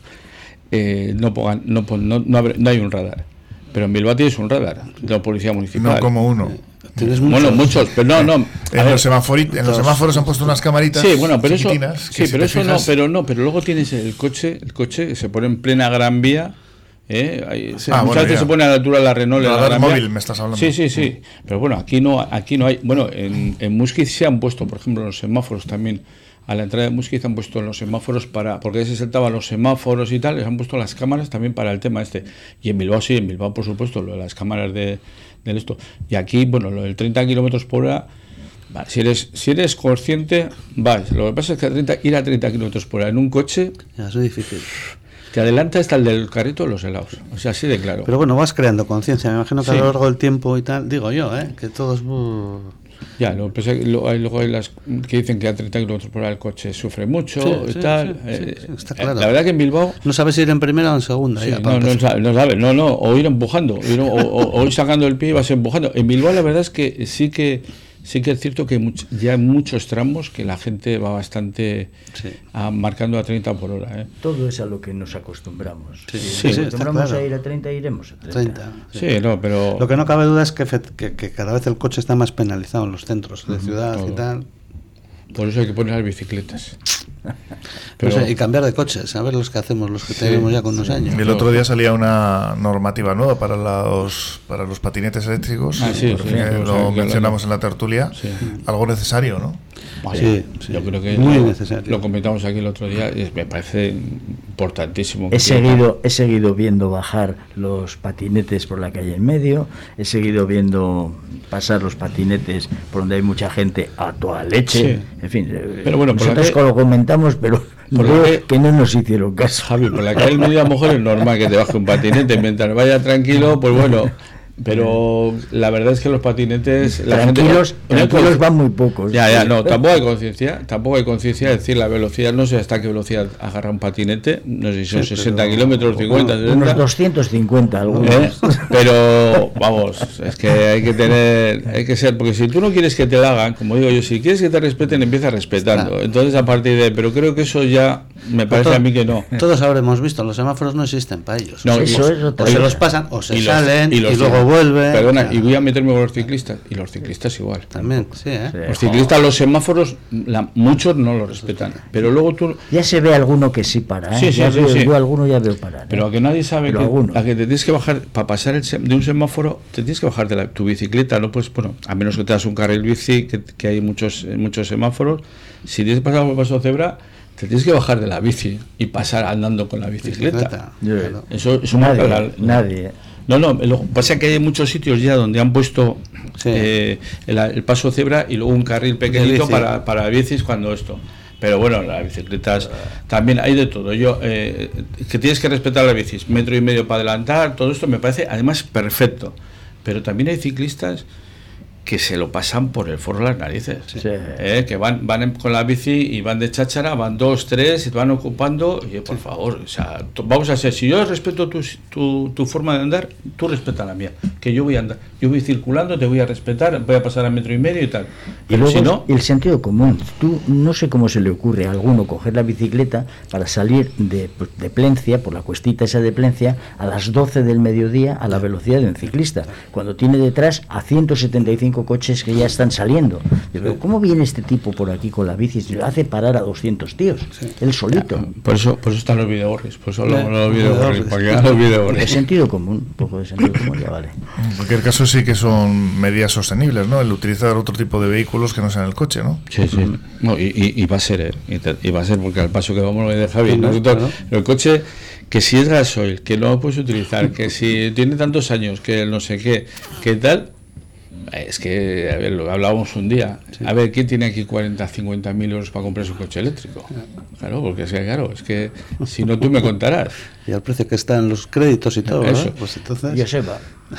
eh, no, pongan, no, pon- no, no habrá- no hay un radar. Pero en Bilbao tienes un radar de la policía municipal. no como uno. Tienes Bueno, muchos, pero no, no. En los, en los semáforos han puesto unas camaritas Sí, bueno, pero eso, sí, si pero eso no, fijas- pero no, pero luego tienes el coche, el coche que se pone en plena Gran Vía, ¿eh? Ahí- Ah, muchas bueno, veces ya. se pone a la altura de la Renault. en la Radar Gran Vía. móvil me estás hablando. Sí, sí, sí, pero bueno, aquí no, aquí no hay, bueno, en, en Musquiz se han puesto, por ejemplo, los semáforos también. A la entrada de Musquiz han puesto los semáforos para, porque se saltaban los semáforos y tal, les han puesto las cámaras también para el tema este. Y en Bilbao sí, en Bilbao por supuesto, lo de las cámaras de, esto. Y aquí, bueno, lo del 30 kilómetros por hora, si, eres, si eres consciente, vas. Lo que pasa es que a 30, ir a 30 kilómetros por hora en un coche Ya, eso es difícil. te adelanta hasta el del carrito de los helados. O sea, así de claro. Pero bueno, vas creando conciencia. Me imagino que a lo largo del tiempo y tal, digo yo, ¿eh? que todos. uh, Ya, lo que pasa es que lo- hay- luego hay las que dicen que a 30 kilómetros por hora el coche sufre mucho Sí, y tal. sí, Eh, sí, está eh, claro. La verdad que en Bilbao no sabes si ir en primera o en segunda. Ya, no, no, no sabe, no, no, o ir empujando, ir- o, o- o ir sacando el pie y vas empujando. En Bilbao la verdad es que sí que sí que es cierto que much- ya hay muchos tramos que la gente va bastante Sí. a- marcando a 30 por hora. ¿eh? Todo es a lo que nos acostumbramos. Sí, Si nos sí, acostumbramos claro. a ir a 30, iremos a 30. 30. sí. Sí, no, pero Lo que no cabe duda es que, que, que cada vez el coche está más penalizado en los centros de ciudad y tal. por eso hay que poner las bicicletas. No Pero- sé, y cambiar de coches, a ver los que hacemos, los que tenemos ya con unos años. El otro día salía una normativa nueva para los para los patinetes eléctricos. Ah, sí, sí, lo sí, sí, mencionamos sí. en la tertulia. Sí. Algo necesario, ¿no? Vale, Sí, sí. yo creo que Muy lo, necesario. lo comentamos aquí el otro día y me parece importantísimo. He seguido, he seguido viendo bajar los patinetes por la calle en medio, he seguido viendo pasar los patinetes por donde hay mucha gente a toda leche. Sí. En fin, eh, Pero bueno, por nosotros que- lo comentamos, pero por que- que no nos hicieron caso. Javi, por la calle media mujer es normal que te baje un patinete mientras vaya tranquilo, pues bueno. Pero la verdad es que los patinetes. La tranquilos, gente, tranquilos van muy pocos. Ya, ya, no, tampoco hay conciencia. Tampoco hay conciencia de decir la velocidad. No sé hasta qué velocidad agarra un patinete. No sé si son Sí, 60 pero- kilómetros, 50, Unos 60. 250 algunos. ¿eh? Pero vamos, es que hay que tener, hay que ser, porque si tú no quieres que te la hagan, como digo yo, si quieres que te respeten, empieza respetando. Entonces a partir de, pero creo que eso ya me parece todo- a mí que no. Todos habremos visto, los semáforos no existen para ellos. No, O sea, eso o- es otra o se los pasan o se Y los- salen y, los luego vuelven. Perdona, Claro. y voy a meterme con los ciclistas. Y los ciclistas igual. También, sí, ¿eh? Sí. Los ciclistas, los semáforos, la- muchos no los respetan. Pero luego tú. Ya se ve alguno que sí para, ¿eh? Sí, sí, Ya sí, veo- sí. Yo alguno ya veo parar. ¿eh? Pero a que nadie sabe Pero que, a que te tienes que bajar, para pasar el sem- de un semáforo, te tienes que bajar de la- tu bicicleta, no pues bueno, a menos que te das un carril bici, que, que hay muchos, muchos semáforos, si tienes que pasar por el paso cebra, te tienes que bajar de la bici y pasar andando con la bicicleta. Bicicleta. Eso, eso nadie, la- nadie. No, no, lo que pasa es que hay muchos sitios ya donde han puesto Sí. eh, el, el paso cebra y luego un carril pequeñito para, para bicis cuando esto. Pero bueno, las bicicletas también hay de todo. Yo eh, que tienes que respetar las bicis, metro y medio para adelantar, todo esto me parece además perfecto. Pero también hay ciclistas que se lo pasan por el forro de las narices. Sí. Eh, que van, van con la bici y van de cháchara, van dos, tres, y te van ocupando. Y por favor, o sea, vamos a ser, si yo respeto tu, tu, tu forma de andar, tú respeta la mía. Que yo voy a andar, yo voy circulando, te voy a respetar, voy a pasar a metro y medio y tal. Y luego si no, el sentido común. Tú no sé cómo se le ocurre a alguno coger la bicicleta para salir de, pues, de Plencia, por la cuestita esa de Plencia, a las 12 del mediodía a la velocidad de un ciclista, cuando tiene detrás a 175 coches que ya están saliendo. Yo digo, ¿cómo viene este tipo por aquí con la bici? Si Hace parar a 200 tíos, él solito. por eso, por eso están los videogorris, por eso los, los los videogorris, porque los De videogorris. sentido común, un poco de sentido común, ya vale. En cualquier caso sí que son medidas sostenibles, ¿no? El utilizar otro tipo de vehículos que no sean el coche, ¿no? Sí, sí. No, y, y- y va a ser, ¿eh? y, te- y va a ser porque al paso que vamos lo de Javi, Sí, no, el coche que si es gasoil, que no lo puedes utilizar, que si tiene tantos años, que no sé qué, que tal, es que, a ver, lo hablábamos un día, a ver, ¿quién tiene aquí 40, 50 mil euros para comprar su coche eléctrico? Claro, porque es que, claro, es que si no tú me contarás. Y al precio que están los créditos y todo, Eso. ¿no? Pues entonces. Joseba,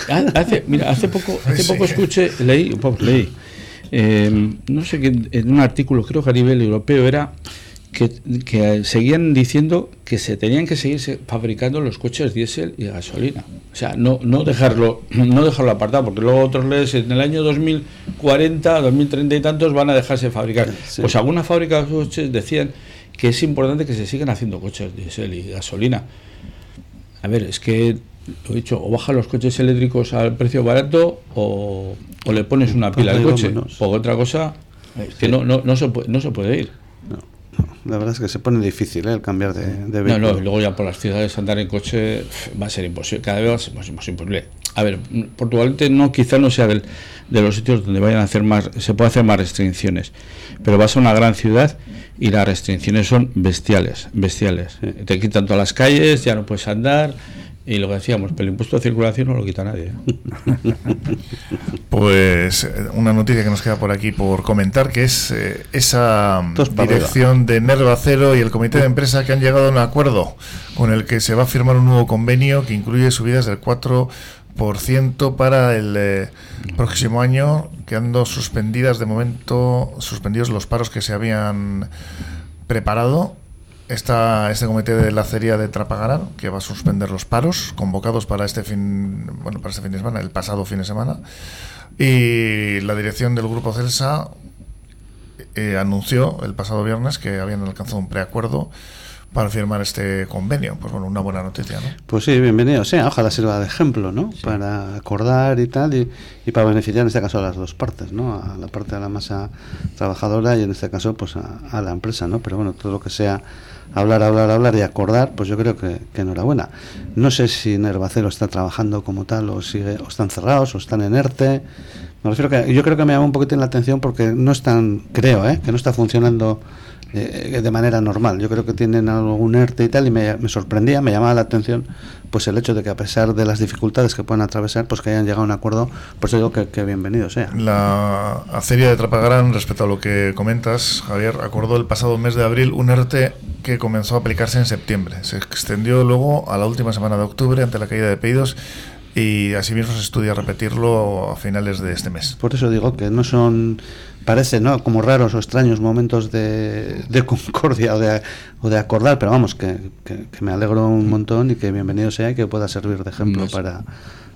Ha- Hace, mira, hace poco, hace poco escuché, leí, leí, eh, no sé qué, en un artículo, creo que a nivel europeo era que, que seguían diciendo que se tenían que seguir se- fabricando los coches diésel y gasolina. O sea, no, no dejarlo, no dejarlo apartado, porque luego otros lees en el año 2040, 2030 y tantos van a dejarse de fabricar. Sí. Pues algunas fábricas de coches decían que es importante que se sigan haciendo coches diésel y gasolina. A ver, es que lo he dicho, o baja los coches eléctricos al precio barato o, o le pones una pila al Pues coche. vámonos. O otra cosa, es que no, no, no, se puede, no se puede ir. No, no, la verdad es que se pone difícil ¿eh? el cambiar de, de No, vehículo. no, y luego ya por las ciudades andar en coche va a ser imposible, cada vez va a ser más, más imposible. A ver, mm, Portugalete no, quizá no sea del- de los sitios donde vayan a hacer más, se puede hacer más restricciones, pero vas a una gran ciudad y las restricciones son bestiales, bestiales. Sí. Te quitan todas las calles, ya no puedes andar Y lo que decíamos, pero el impuesto de circulación no lo quita nadie. ¿eh? Pues eh, una noticia que nos queda por aquí por comentar, que es eh, esa dirección de Nerva Cero y el comité de empresa que han llegado a un acuerdo con el que se va a firmar un nuevo convenio que incluye subidas del 4% para el eh, próximo año, quedando suspendidas de momento, suspendidos los paros que se habían preparado. Está este comité de la acería de Trapagarán que va a suspender los paros convocados para este fin, bueno, para este fin de semana, el pasado fin de semana. Y la dirección del grupo Celsa eh, anunció el pasado viernes que habían alcanzado un preacuerdo para firmar este convenio. Pues bueno, una buena noticia, ¿no? Pues sí, bienvenido sea. Ojalá sirva de ejemplo, ¿no? Para acordar y tal, y, y para beneficiar en este caso a las dos partes, ¿no? A la parte de la masa trabajadora y en este caso, pues a, a la empresa, ¿no? Pero bueno, todo lo que sea hablar, hablar, hablar y acordar, pues yo creo que, que enhorabuena. No sé si Nervacero está trabajando como tal o sigue, o están cerrados o están en ERTE. Me refiero que yo creo que me llama un poquitín la atención porque no están, creo, ¿eh? que no está funcionando eh, de manera normal. Yo creo que tienen algún ERTE y tal, y me, me, sorprendía, me llamaba la atención pues el hecho de que a pesar de las dificultades que pueden atravesar, pues que hayan llegado a un acuerdo, pues digo que, que bienvenido sea. La aceria de Trapagarán, respecto a lo que comentas, Javier, acordó el pasado mes de abril un ERTE que comenzó a aplicarse en septiembre. Se extendió luego a la última semana de octubre ante la caída de pedidos y asimismo se estudia repetirlo a finales de este mes. Por eso digo que no son parece no como raros o extraños momentos de, de concordia o de, o de, acordar, pero vamos, que, que, que, me alegro un montón y que bienvenido sea y que pueda servir de ejemplo no para,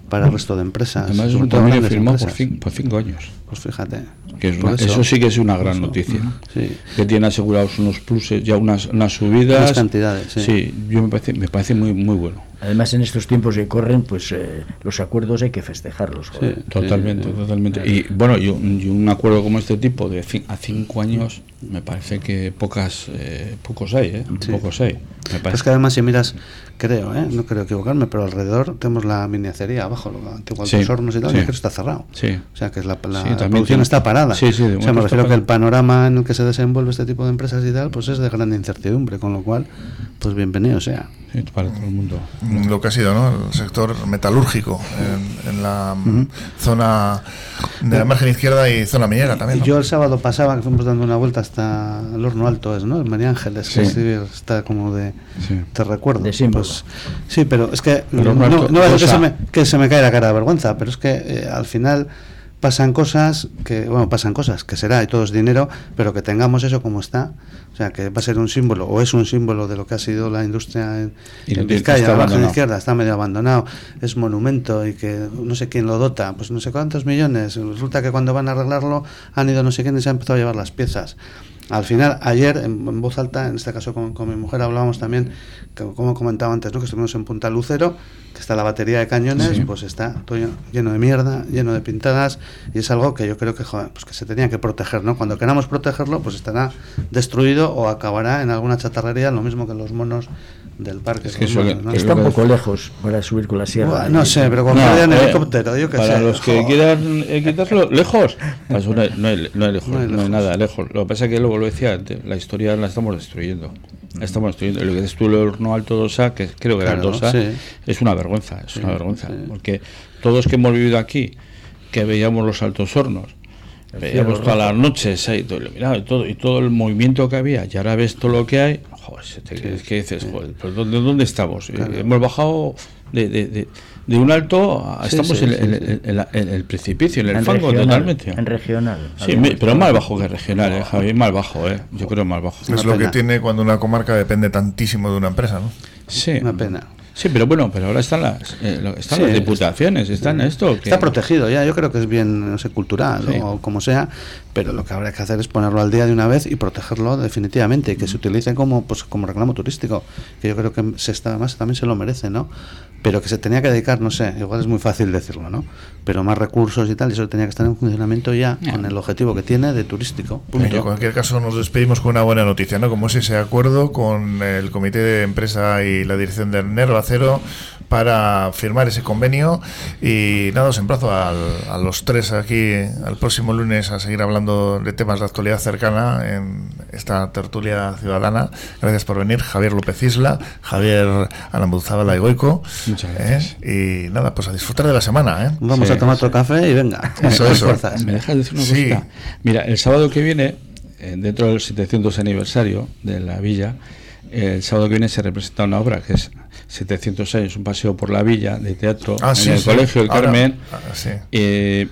para el resto de empresas. Además, es un convenio firmado por, cin por, cinco años. Pues fíjate. Que es una, eso, eso, sí que es una gran eso, noticia. Sí. Que tiene asegurados unos pluses, ya unas, unas subidas. Unas cantidades, sí. sí. yo me parece, me parece muy, muy bueno. Además, en estos tiempos que corren, pues eh, los acuerdos hay que festejarlos. Sí, totalmente, totalmente. Y bueno, y un, y un, acuerdo como este tipo de a cinco años, me parece que pocas, eh, pocos hay, ¿eh? Pocos hay. Me parece. Es que además, si miras, creo, ¿eh? no creo equivocarme, pero alrededor tenemos la miniacería abajo, lo antiguo sí, los hornos y tal, sí. y que está cerrado. Sí. O sea, que es la, la, producción tiene- está parada. Sí, sí, de o sea, me refiero que el panorama en el que se desenvuelve este tipo de empresas y tal, pues es de gran incertidumbre, con lo cual, pues bienvenido sea. Sí, para todo el mundo. Lo que ha sido, ¿no? El sector metalúrgico en, en la zona de la margen izquierda y zona minera también. ¿no? Yo el sábado pasaba, que fuimos dando una vuelta hasta el horno alto, es, ¿no? El María Ángeles, Sí. está como de. Sí. Te recuerdo. De. Pues, sí, pero es que. No, no va a ser que se, me, que se me cae la cara de vergüenza, pero es que eh, al final pasan cosas que. Bueno, pasan cosas, que será y todo es dinero, pero que tengamos eso como está. O sea, que va a ser un símbolo, o es un símbolo de lo que ha sido la industria en, Y en Vizcaya, abandonado. izquierda, está medio abandonado, es monumento y que no sé quién lo dota, pues no sé cuántos millones. Resulta que cuando van a arreglarlo han ido no sé quién y se han empezado a llevar las piezas. Al final, ayer, en, en voz alta, en este caso con, con mi mujer, hablábamos también, que, como comentaba antes, ¿no? que estuvimos en Punta Lucero, que está la batería de cañones, Sí. pues está todo lleno, de mierda, lleno de pintadas, y es algo que yo creo que, joder, pues que se tenía que proteger. ¿no? Cuando queramos protegerlo, pues estará destruido o acabará en alguna chatarrería, lo mismo que los monos del parque. Es que eso monos, que- ¿no? que Está un que poco lejos para subir con la sierra. Buah, no sé, pero cuando No, vayan en eh, helicóptero, yo qué para sé. los que joder. quieran eh, quitarlo lejos, pues no, hay, no hay- no hay lejos, No no hay lejos. nada lejos. Lo que pasa es que luego lo decía antes, la historia la estamos destruyendo. La estamos destruyendo. Lo que es tú el horno alto Dosa, que creo que era Claro, Dosa, sí. es una vergüenza, es una vergüenza. sí. Porque todos que hemos vivido aquí, que veíamos los altos hornos, El veíamos todas las noches ahí, todo y todo, y todo el movimiento que había, y ahora ves todo lo que hay, joder, te- es que dices, joder, ¿pero dónde, dónde estamos? Claro. Hemos bajado de, de, de, de un alto, a- Sí, estamos sí, en, sí, en- sí. en- en la- en el precipicio, en el en fango regional, totalmente. En regional. Sí, me- pero más bajo que regional, eh, Javi, más bajo, eh. Yo creo más bajo. Es lo que tiene cuando una comarca depende tantísimo de una empresa, ¿no? Sí. Una pena. Sí, pero bueno, pero ahora están las, eh, están Sí, las diputaciones, están esto. que- Está protegido ya, yo creo que es bien, no sé, cultural Sí. o como sea, pero lo que habrá que hacer es ponerlo al día de una vez y protegerlo definitivamente y que se utilice como pues como reclamo turístico, que yo creo que se está además también se lo merece, ¿no? Pero que se tenía que dedicar, no sé, igual es muy fácil decirlo, ¿no? Pero más recursos y tal, y eso tenía que estar en funcionamiento ya con el objetivo que tiene de turístico. En cualquier caso, nos despedimos con una buena noticia, ¿no? Como es ese acuerdo con el comité de empresa y la dirección de Nerva Cero para firmar ese convenio y nada, os emplazo al, a los tres aquí al próximo lunes a seguir hablando de temas de actualidad cercana en esta tertulia ciudadana. Gracias por venir, Javier López Isla, Javier Alambuzábala y Goico. Muchas gracias. ¿eh? Y nada, pues a disfrutar de la semana. ¿eh? Vamos Sí, a tomar sí. otro café y venga. Eso, eso. fuerzas. ¿Me dejas decir una Sí. cosita? Mira, el sábado que viene, eh, dentro del 700 aniversario de la villa, eh, el sábado que viene se representa una obra que es 700 años, un paseo por la villa de teatro Ah, en sí, el sí. Colegio del Carmen. ah, sí. Eh,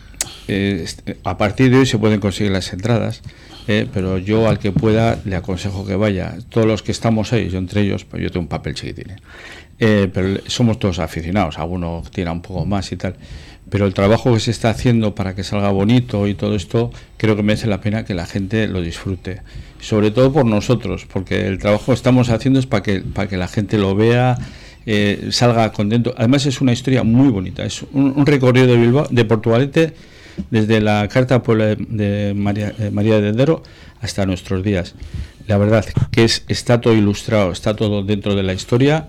eh, a partir de hoy se pueden conseguir las entradas, eh, pero yo al que pueda le aconsejo que vaya. Todos los que estamos ahí, yo entre ellos, pues yo tengo un papel chiquitín. Eh, pero somos todos aficionados, alguno tira un poco más y tal. Pero el trabajo que se está haciendo para que salga bonito y todo esto, creo que merece la pena que la gente lo disfrute. Sobre todo por nosotros, porque el trabajo que estamos haciendo es para que, para que la gente lo vea, eh, salga contento. Además es una historia muy bonita, es un, un recorrido de Bilbao, de Portugalete, desde la Carta Puebla de, María, eh, María de Dendero hasta nuestros días. La verdad que es, está todo ilustrado, está todo dentro de la historia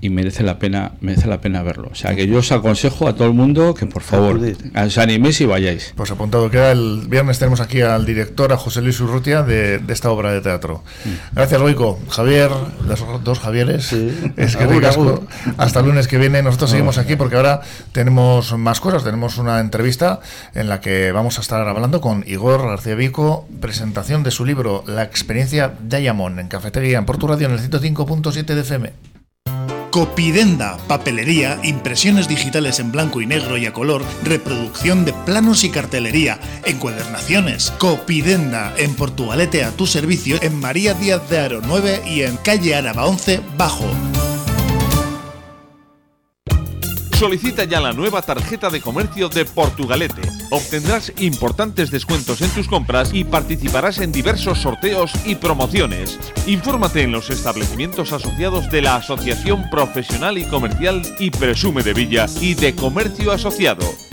y merece la pena merece la pena verlo. O sea que yo os aconsejo a todo el mundo que por favor os animéis y vayáis. Pues apuntado queda, el viernes tenemos aquí al director, a José Luis Urrutia, de, de esta obra de teatro. Gracias, Goico. Javier, los dos Javieres. Sí. Es que Agur, ricasco. agur. Hasta el lunes que viene. Nosotros seguimos aquí porque ahora tenemos más cosas. Tenemos una entrevista en la que vamos a estar hablando con Igor García Vico, presentación de su libro La experiencia Diamond en Cafetería en Portu Radio en el 105.7 de FM. Copidenda, papelería, impresiones digitales en blanco y negro y a color, reproducción de planos y cartelería, encuadernaciones. Copidenda, en Portugalete a tu servicio, en María Díaz de Aro 9 y en calle Araba 11 Bajo. Solicita ya la nueva tarjeta de comercio de Portugalete. Obtendrás importantes descuentos en tus compras y participarás en diversos sorteos y promociones. Infórmate en los establecimientos asociados de la Asociación Profesional y Comercial y Presume de Villa y de Comercio Asociado.